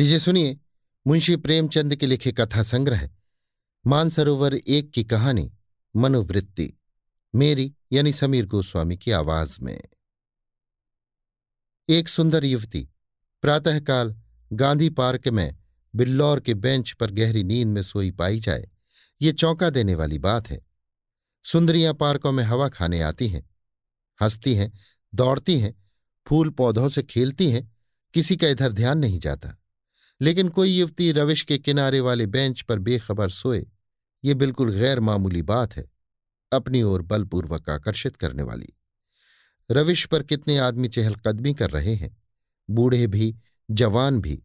लीजिए सुनिए, मुंशी प्रेमचंद के लिखे कथा संग्रह, मानसरोवर एक की कहानी, मनोवृत्ति, मेरी यानी समीर गोस्वामी की आवाज़ में। एक सुंदर युवती, प्रातःकाल गांधी पार्क में बिल्लौर के बेंच पर गहरी नींद में सोई पाई जाए, ये चौंका देने वाली बात है। सुंदरियाँ पार्कों में हवा खाने आती हैं, हंसती हैं, दौड़ती हैं, फूल पौधों से खेलती हैं, किसी का इधर ध्यान नहीं जाता। लेकिन कोई युवती रविश के किनारे वाले बेंच पर बेखबर सोए, ये बिल्कुल गैर मामूली बात है, अपनी ओर बलपूर्वक आकर्षित करने वाली। रविश पर कितने आदमी चहलकदमी कर रहे हैं, बूढ़े भी, जवान भी,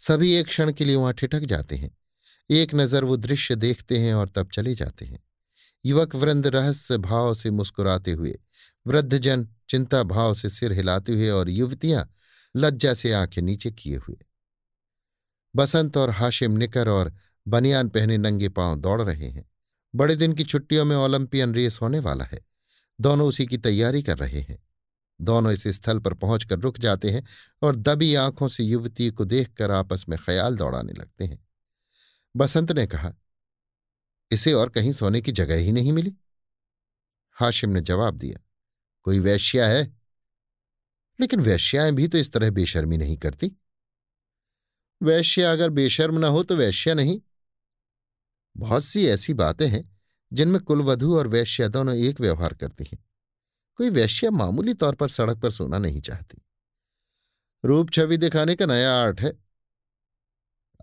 सभी एक क्षण के लिए वहाँ ठिठक जाते हैं, एक नज़र वो दृश्य देखते हैं और तब चले जाते हैं। युवक वृंद रहस्य भाव से मुस्कुराते हुए, वृद्धजन चिंता भाव से सिर हिलाते हुए और युवतियाँ लज्जा से आँखें नीचे किए हुए। बसंत और हाशिम निकर और बनियान पहने नंगे पाँव दौड़ रहे हैं। बड़े दिन की छुट्टियों में ओलंपियन रेस होने वाला है। दोनों उसी की तैयारी कर रहे हैं। दोनों इस स्थल पर पहुंचकर रुक जाते हैं और दबी आँखों से युवती को देखकर आपस में ख्याल दौड़ाने लगते हैं। बसंत ने कहा, इसे और कहीं सोने की जगह ही नहीं मिली? हाशिम ने जवाब दिया, कोई वैश्या है? लेकिन वैश्याएँ भी तो इस तरह बेशर्मी नहीं करती। वैश्या अगर बेशर्म न हो तो वैश्य नहीं। बहुत सी ऐसी बातें हैं, जिनमें कुलवधु और वैश्य दोनों एक व्यवहार करती हैं। कोई वैश्य मामूली तौर पर सड़क पर सोना नहीं चाहती। रूप छवि दिखाने का नया आर्ट है।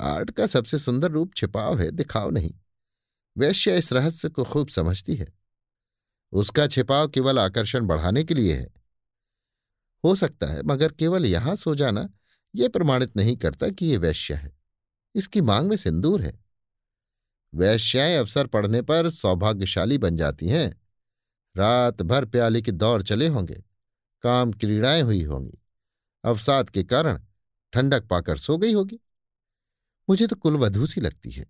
आर्ट का सबसे सुंदर रूप छिपाव है, दिखाव नहीं। वैश्य इस रहस्य को खूब समझती है। उसका छिपाव केवल आकर्षण बढ़ाने के लिए है। हो सकता है, मगर केवल यहाँ सो जाना यह प्रमाणित नहीं करता कि यह वैश्य है। इसकी मांग में सिंदूर है। वैश्याएँ अवसर पड़ने पर सौभाग्यशाली बन जाती हैं। रात भर प्याले के दौर चले होंगे, काम क्रीड़ाएँ हुई होंगी। अवसाद के कारण ठंडक पाकर सो गई होगी। मुझे तो कुलवधु सी लगती है।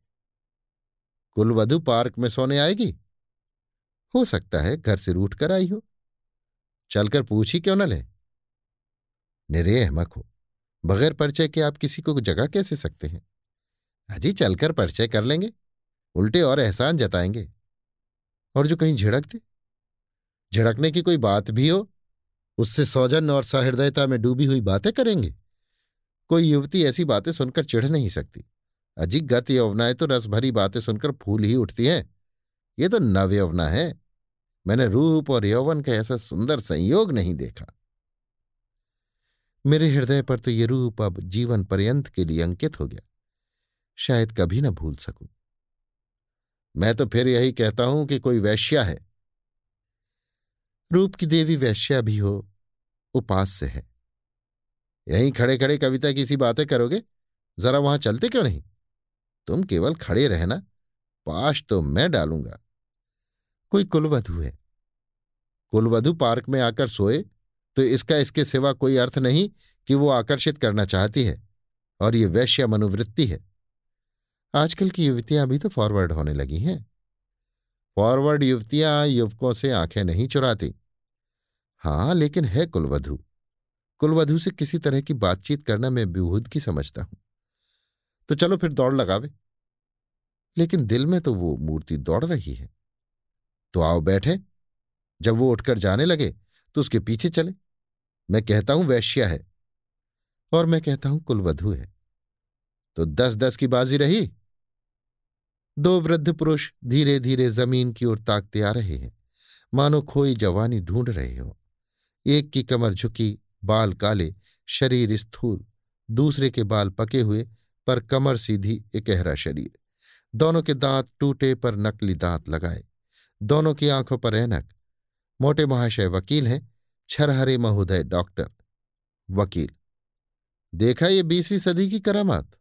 कुलवधु पार्क में सोने आएगी? हो सकता है घर से रूठ कर आई हो। चलकर पूछी क्यों न ले? निरे अहमक हो। बगैर परिचय के आप किसी को जगह कैसे सकते हैं? अजी चलकर परिचय कर लेंगे, उल्टे और एहसान जताएँगे। और जो कहीं झिड़क दे झिड़कने की कोई बात भी हो, उससे सौजन और सहृदयता में डूबी हुई बातें करेंगे। कोई युवती ऐसी बातें सुनकर चिढ़ नहीं सकती। अजी गत यौवनाएँ तो रस भरी बातें सुनकर फूल ही उठती हैं। ये तो नव यौवना है। मैंने रूप और यौवन का ऐसा सुंदर संयोग नहीं देखा। मेरे हृदय पर तो ये रूप अब जीवन पर्यंत के लिए अंकित हो गया। शायद कभी न भूल सकूँ। मैं तो फिर यही कहता हूँ कि कोई वैश्या है। रूप की देवी वैश्या भी हो, उपास से है। यहीं खड़े खड़े कविता की सी बातें करोगे? जरा वहाँ चलते क्यों नहीं? तुम केवल खड़े रहना, पाश तो मैं डालूँगा। कोई कुलवधु है। कुलवधु पार्क में आकर सोए तो इसका इसके सिवा कोई अर्थ नहीं कि वो आकर्षित करना चाहती है, और ये वैश्य मनोवृत्ति है। आजकल की युवतियाँ भी तो फॉरवर्ड होने लगी हैं। फॉरवर्ड युवतियाँ युवकों से आँखें नहीं चुराती। हाँ, लेकिन है कुलवधु। कुलवधु से किसी तरह की बातचीत करना मैं बेहूद की समझता हूँ। तो चलो फिर दौड़ लगावे। लेकिन दिल में तो वो मूर्ति दौड़ रही है। तो आओ बैठे। जब वो उठकर जाने लगे तो उसके पीछे चले। मैं कहता हूँ वैश्या है और मैं कहता हूँ कुलवधु है। तो दस दस की बाजी रही? दो वृद्ध पुरुष धीरे धीरे ज़मीन की ओर ताकते आ रहे हैं। मानो खोई जवानी ढूंढ रहे हो। एक की कमर झुकी, बाल काले, शरीर स्थूल, दूसरे के बाल पके हुए, पर कमर सीधी इकहरा शरीर। दोनों के दांत टूटे पर नकली दांत लगाए। दोनों की आँखों पर ऐनक। मोटे महाशय वकील हैं। छरहरे महोदय, डॉक्टर, वकील, देखा ये बीसवीं सदी की करामात?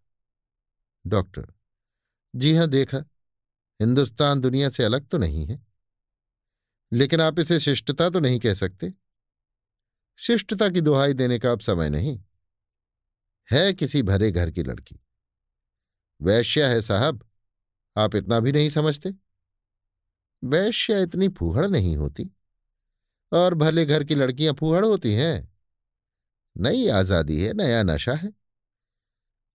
डॉक्टर, जी हाँ, देखा, हिंदुस्तान दुनिया से अलग तो नहीं है। लेकिन आप इसे शिष्टता तो नहीं कह सकते। शिष्टता की दुहाई देने का अब समय नहीं। है किसी भरे घर की लड़की। वैश्या है साहब, आप इतना भी नहीं समझते। वैश्या इतनी फूहड़ नहीं होती। और भले घर की लड़कियाँ फूहड़ होती हैं। नई आज़ादी है, नया नशा है।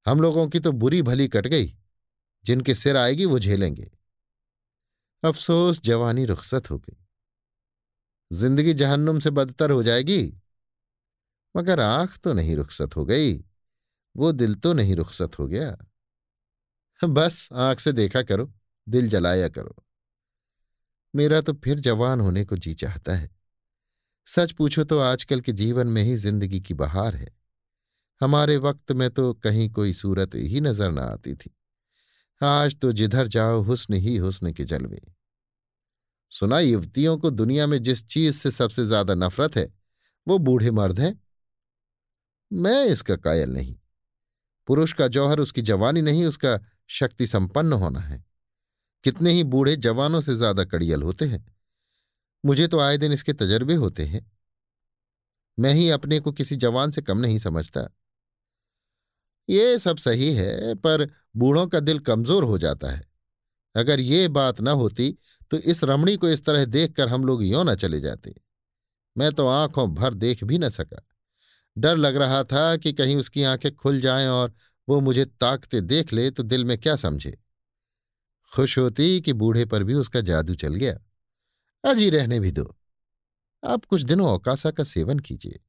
हम लोगों की तो बुरी भली कट गई। जिनके सिर आएगी वो झेलेंगे। अफसोस, जवानी रुखसत हो गई। ज़िंदगी जहन्नुम से बदतर हो जाएगी। मगर आँख तो नहीं रुखसत हो गई, वो दिल तो नहीं रुखसत हो गया। बस आँख से देखा करो, दिल जलाया करो। मेरा तो फिर जवान होने को जी चाहता है। सच पूछो तो आजकल के जीवन में ही ज़िंदगी की बहार है। हमारे वक्त में तो कहीं कोई सूरत ही नज़र न आती थी। आज तो जिधर जाओ हुस्न ही हुस्न के जलवे। सुना, युवतियों को दुनिया में जिस चीज़ से सबसे ज़्यादा नफरत है, वो बूढ़े मर्द हैं। मैं इसका कायल नहीं। पुरुष का जौहर उसकी जवानी नहीं, उसका शक्ति संपन्न होना है। कितने ही बूढ़े जवानों से ज़्यादा कड़ियल होते हैं। मुझे तो आए दिन इसके तजर्बे होते हैं। मैं ही अपने को किसी जवान से कम नहीं समझता। ये सब सही है, पर बूढ़ों का दिल कमज़ोर हो जाता है। अगर ये बात न होती तो इस रमणी को इस तरह देखकर हम लोग यों न चले जाते। मैं तो आँखों भर देख भी न सका। डर लग रहा था कि कहीं उसकी आँखें खुल जाएँ और वो मुझे ताकते देख ले तो दिल में क्या समझे। खुश होती कि बूढ़े पर भी उसका जादू चल गया। अजी रहने भी दो। आप कुछ दिनों औकासा का सेवन कीजिए।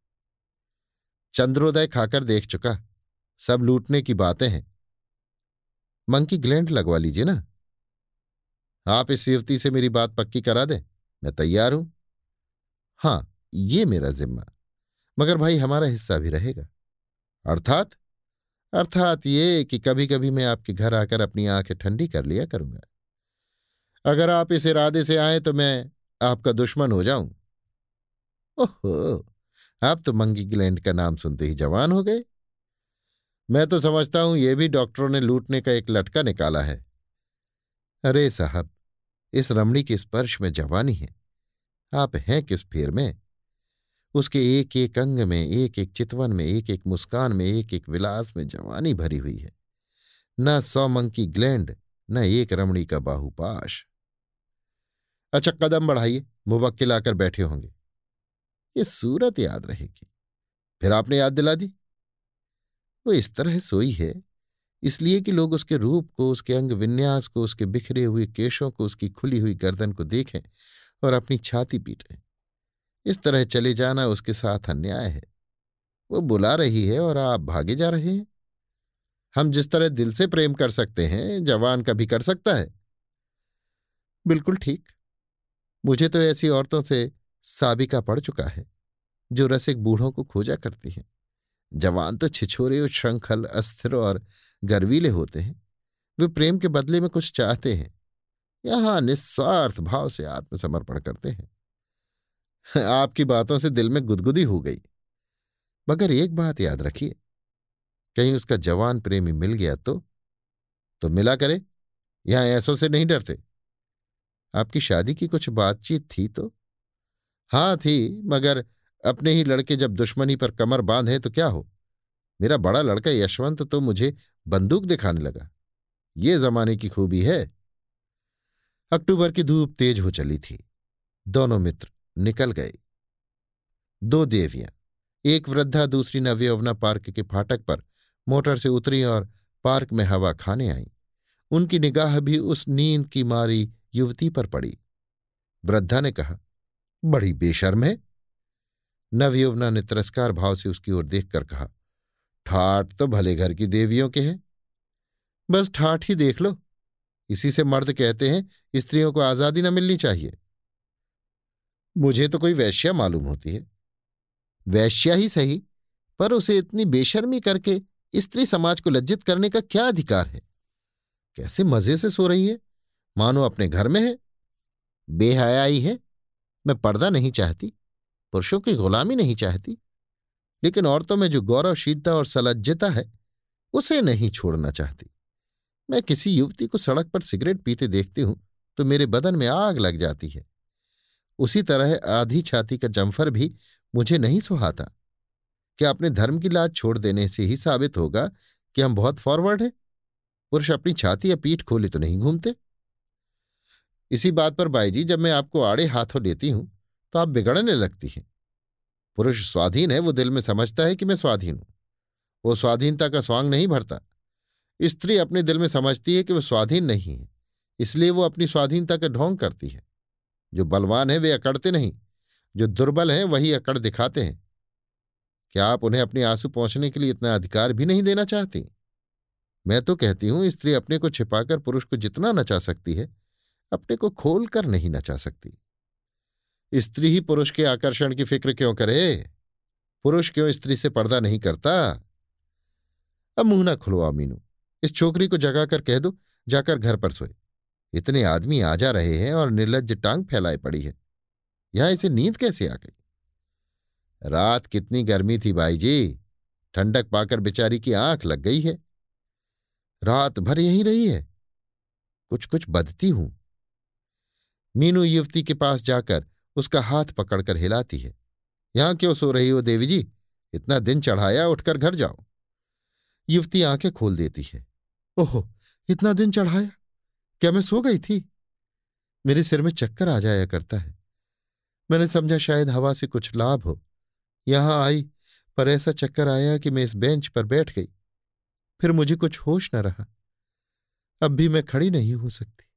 चंद्रोदय खाकर देख चुका। सब लूटने की बातें हैं। मंकी ग्लैंड लगवा लीजिए ना। आप इस युवती से मेरी बात पक्की करा दें। मैं तैयार हूँ। हाँ, ये मेरा जिम्मा। मगर भाई, हमारा हिस्सा भी रहेगा। अर्थात? अर्थात ये कि कभी कभी मैं आपके घर आकर अपनी आँखें ठंडी कर लिया करूँगा। अगर आप इस इरादे से आए तो मैं आपका दुश्मन हो जाऊँ। ओहो, आप तो मंगी ग्लैंड का नाम सुनते ही जवान हो गए। मैं तो समझता हूँ ये भी डॉक्टरों ने लूटने का एक लटका निकाला है। अरे साहब, इस रमणी के स्पर्श में जवानी है। आप हैं किस फेर में? उसके एक एक अंग में एक एक चितवन में एक एक मुस्कान में एक एक विलास में जवानी भरी हुई है। न सौ मंकी ग्लैंड न एक रमणी का बाहुपाश अच्छा कदम बढ़ाइए, मुवक्किल आकर बैठे होंगे। ये सूरत याद रहेगी। फिर आपने याद दिला दी? वो इस तरह सोई है, इसलिए कि लोग उसके रूप को, उसके अंग विन्यास को, उसके बिखरे हुए केशों को, उसकी खुली हुई गर्दन को देखें और अपनी छाती पीटें इस तरह चले जाना उसके साथ अन्याय है। वो बुला रही है और आप भागे जा रहे हैं। हम जिस तरह दिल से प्रेम कर सकते हैं, जवान कभी कर सकता है। बिल्कुल ठीक। मुझे तो ऐसी औरतों से साबिका पड़ चुका है, जो रसिक बूढ़ों को खोजा करती हैं। जवान तो छिछोरे और श्रृंखल अस्थिर और गर्वीले होते हैं। वे प्रेम के बदले में कुछ चाहते हैं, यहाँ निस्वार्थ भाव से आत्मसमर्पण करते हैं। आपकी बातों से दिल में गुदगुदी हो गई। मगर एक बात याद रखिए, कहीं उसका जवान प्रेमी मिल गया तो तो मिला करे, यहाँ ऐसों से नहीं डरते। आपकी शादी की कुछ बातचीत थी तो? हाँ थी, मगर अपने ही लड़के जब दुश्मनी पर कमर बांधे तो क्या हो? मेरा बड़ा लड़का यशवंत तो मुझे बंदूक दिखाने लगा। ये जमाने की खूबी है। अक्टूबर की धूप तेज हो चली थी। दोनों मित्र निकल गए। दो देवियाँ, एक वृद्धा, दूसरी नव्यवना पार्क के फाटक पर मोटर से उतरी और पार्क में हवा खाने आई। उनकी निगाह भी उस नींद की मारी युवती पर पड़ी। वृद्धा ने कहा, बड़ी बेशर्म है। नवयुवना ने तिरस्कार भाव से उसकी ओर देखकर कहा ठाठ तो भले घर की देवियों के हैं। बस ठाठ ही देख लो। इसी से मर्द कहते हैं, स्त्रियों को आज़ादी न मिलनी चाहिए। मुझे तो कोई वैश्या मालूम होती है। वैश्या ही सही, पर उसे इतनी बेशर्मी करके स्त्री समाज को लज्जित करने का क्या अधिकार है? कैसे मज़े से सो रही है? मानो अपने घर में है। बेहयाई है। मैं पर्दा नहीं चाहती, पुरुषों की गुलामी नहीं चाहती, लेकिन औरतों में जो गौरवशीलता और सलज्जता है, उसे नहीं छोड़ना चाहती। मैं किसी युवती को सड़क पर सिगरेट पीते देखती हूँ तो मेरे बदन में आग लग जाती है। उसी तरह आधी छाती का जम्फर भी मुझे नहीं सुहाता। क्या अपने धर्म की लाज छोड़ देने से ही साबित होगा कि हम बहुत फॉरवर्ड हैं? पुरुष अपनी छाती या पीठ खोले तो नहीं घूमते। इसी बात पर बाई जी जब मैं आपको आड़े हाथों लेती हूँ तो आप बिगड़ने लगती हैं। पुरुष स्वाधीन है, वो दिल में समझता है कि मैं स्वाधीन हूँ। वो स्वाधीनता का स्वांग नहीं भरता। स्त्री अपने दिल में समझती है कि वो स्वाधीन नहीं है, इसलिए वो अपनी स्वाधीनता का ढोंग करती है। जो बलवान है, वे अकड़ते नहीं, जो दुर्बल हैं, वही अकड़ दिखाते हैं। क्या आप उन्हें अपने आँसू पहुँचने के लिए इतना अधिकार भी नहीं देना चाहती? मैं तो कहती हूँ, स्त्री अपने को छिपाकर पुरुष को जितना नचा सकती है अपने को खोल कर नहीं नचा सकती। स्त्री ही पुरुष के आकर्षण की फ़िक्र क्यों करे? पुरुष क्यों स्त्री से पर्दा नहीं करता? अब मुँह ना खुलवाओ मीनू। इस छोकरी को जगाकर कह दो, जाकर घर पर सोए। इतने आदमी आ जा रहे हैं और निर्लज टांग फैलाए पड़ी है। यहाँ इसे नींद कैसे आ गई? रात कितनी गर्मी थी भाई जी। ठंडक पाकर बेचारी की आँख लग गई है। रात भर यहीं रही है। कुछ कुछ बदती हूँ। मीनू युवती के पास जाकर उसका हाथ पकड़कर हिलाती है। यहाँ क्यों सो रही हो देवी जी? इतना दिन चढ़ाया उठकर घर जाओ। युवती आँखें खोल देती है। ओहो, इतना दिन चढ़ाया? क्या मैं सो गई थी? मेरे सिर में चक्कर आ जाया करता है। मैंने समझा शायद हवा से कुछ लाभ हो। यहाँ आई, पर ऐसा चक्कर आया कि मैं इस बेंच पर बैठ गई। फिर मुझे कुछ होश न रहा। अब भी मैं खड़ी नहीं हो सकती।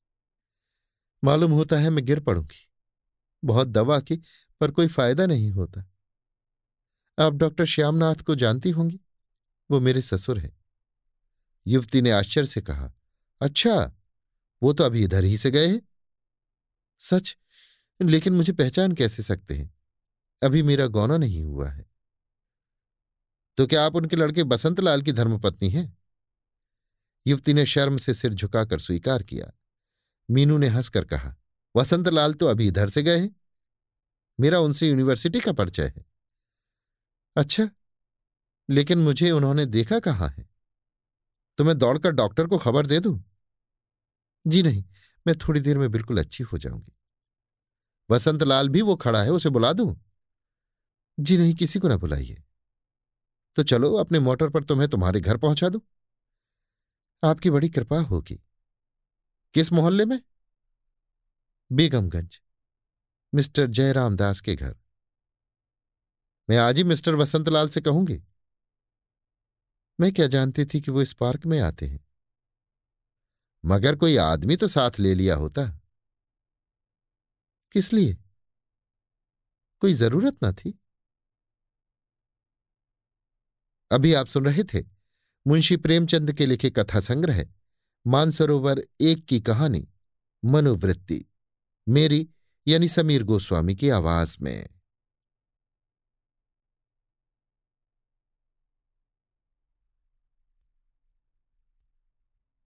मालूम होता है मैं गिर पड़ूँगी। बहुत दवा की, पर कोई फ़ायदा नहीं होता। आप डॉक्टर श्यामनाथ को जानती होंगी? वो मेरे ससुर हैं। युवती ने आश्चर्य से कहा अच्छा वो तो अभी इधर ही से गए हैं। सच? लेकिन मुझे पहचान कैसे सकते हैं? अभी मेरा गौना नहीं हुआ है। तो क्या आप उनके लड़के बसंत लाल की धर्मपत्नी हैं? युवती ने शर्म से सिर झुकाकर स्वीकार किया। मीनू ने हंसकर कहा वसंत लाल तो अभी इधर से गए मेरा उनसे यूनिवर्सिटी का परिचय है। अच्छा लेकिन मुझे उन्होंने देखा कहाँ है? तो मैं दौड़कर डॉक्टर को खबर दे दूँ? जी नहीं, मैं थोड़ी देर में बिल्कुल अच्छी हो जाऊँगी। वसंत लाल भी वो खड़ा है, उसे बुला दूँ? जी नहीं, किसी को ना बुलाइए। तो चलो, अपने मोटर पर तुम्हें तुम्हारे घर पहुँचा दूँ। आपकी बड़ी कृपा होगी। किस मोहल्ले में? बेगमगंज। मिस्टर जयराम दास के घर। मैं आज ही मिस्टर वसंतलाल से कहूँगी। मैं क्या जानती थी कि वो इस पार्क में आते हैं? मगर कोई आदमी तो साथ ले लिया होता। किस लिए? कोई ज़रूरत ना थी। अभी आप सुन रहे थे मुंशी प्रेमचंद के लिखे कथा संग्रह मानसरोवर एक की कहानी मनोवृत्ति। मेरी यानी समीर गोस्वामी की आवाज़ में।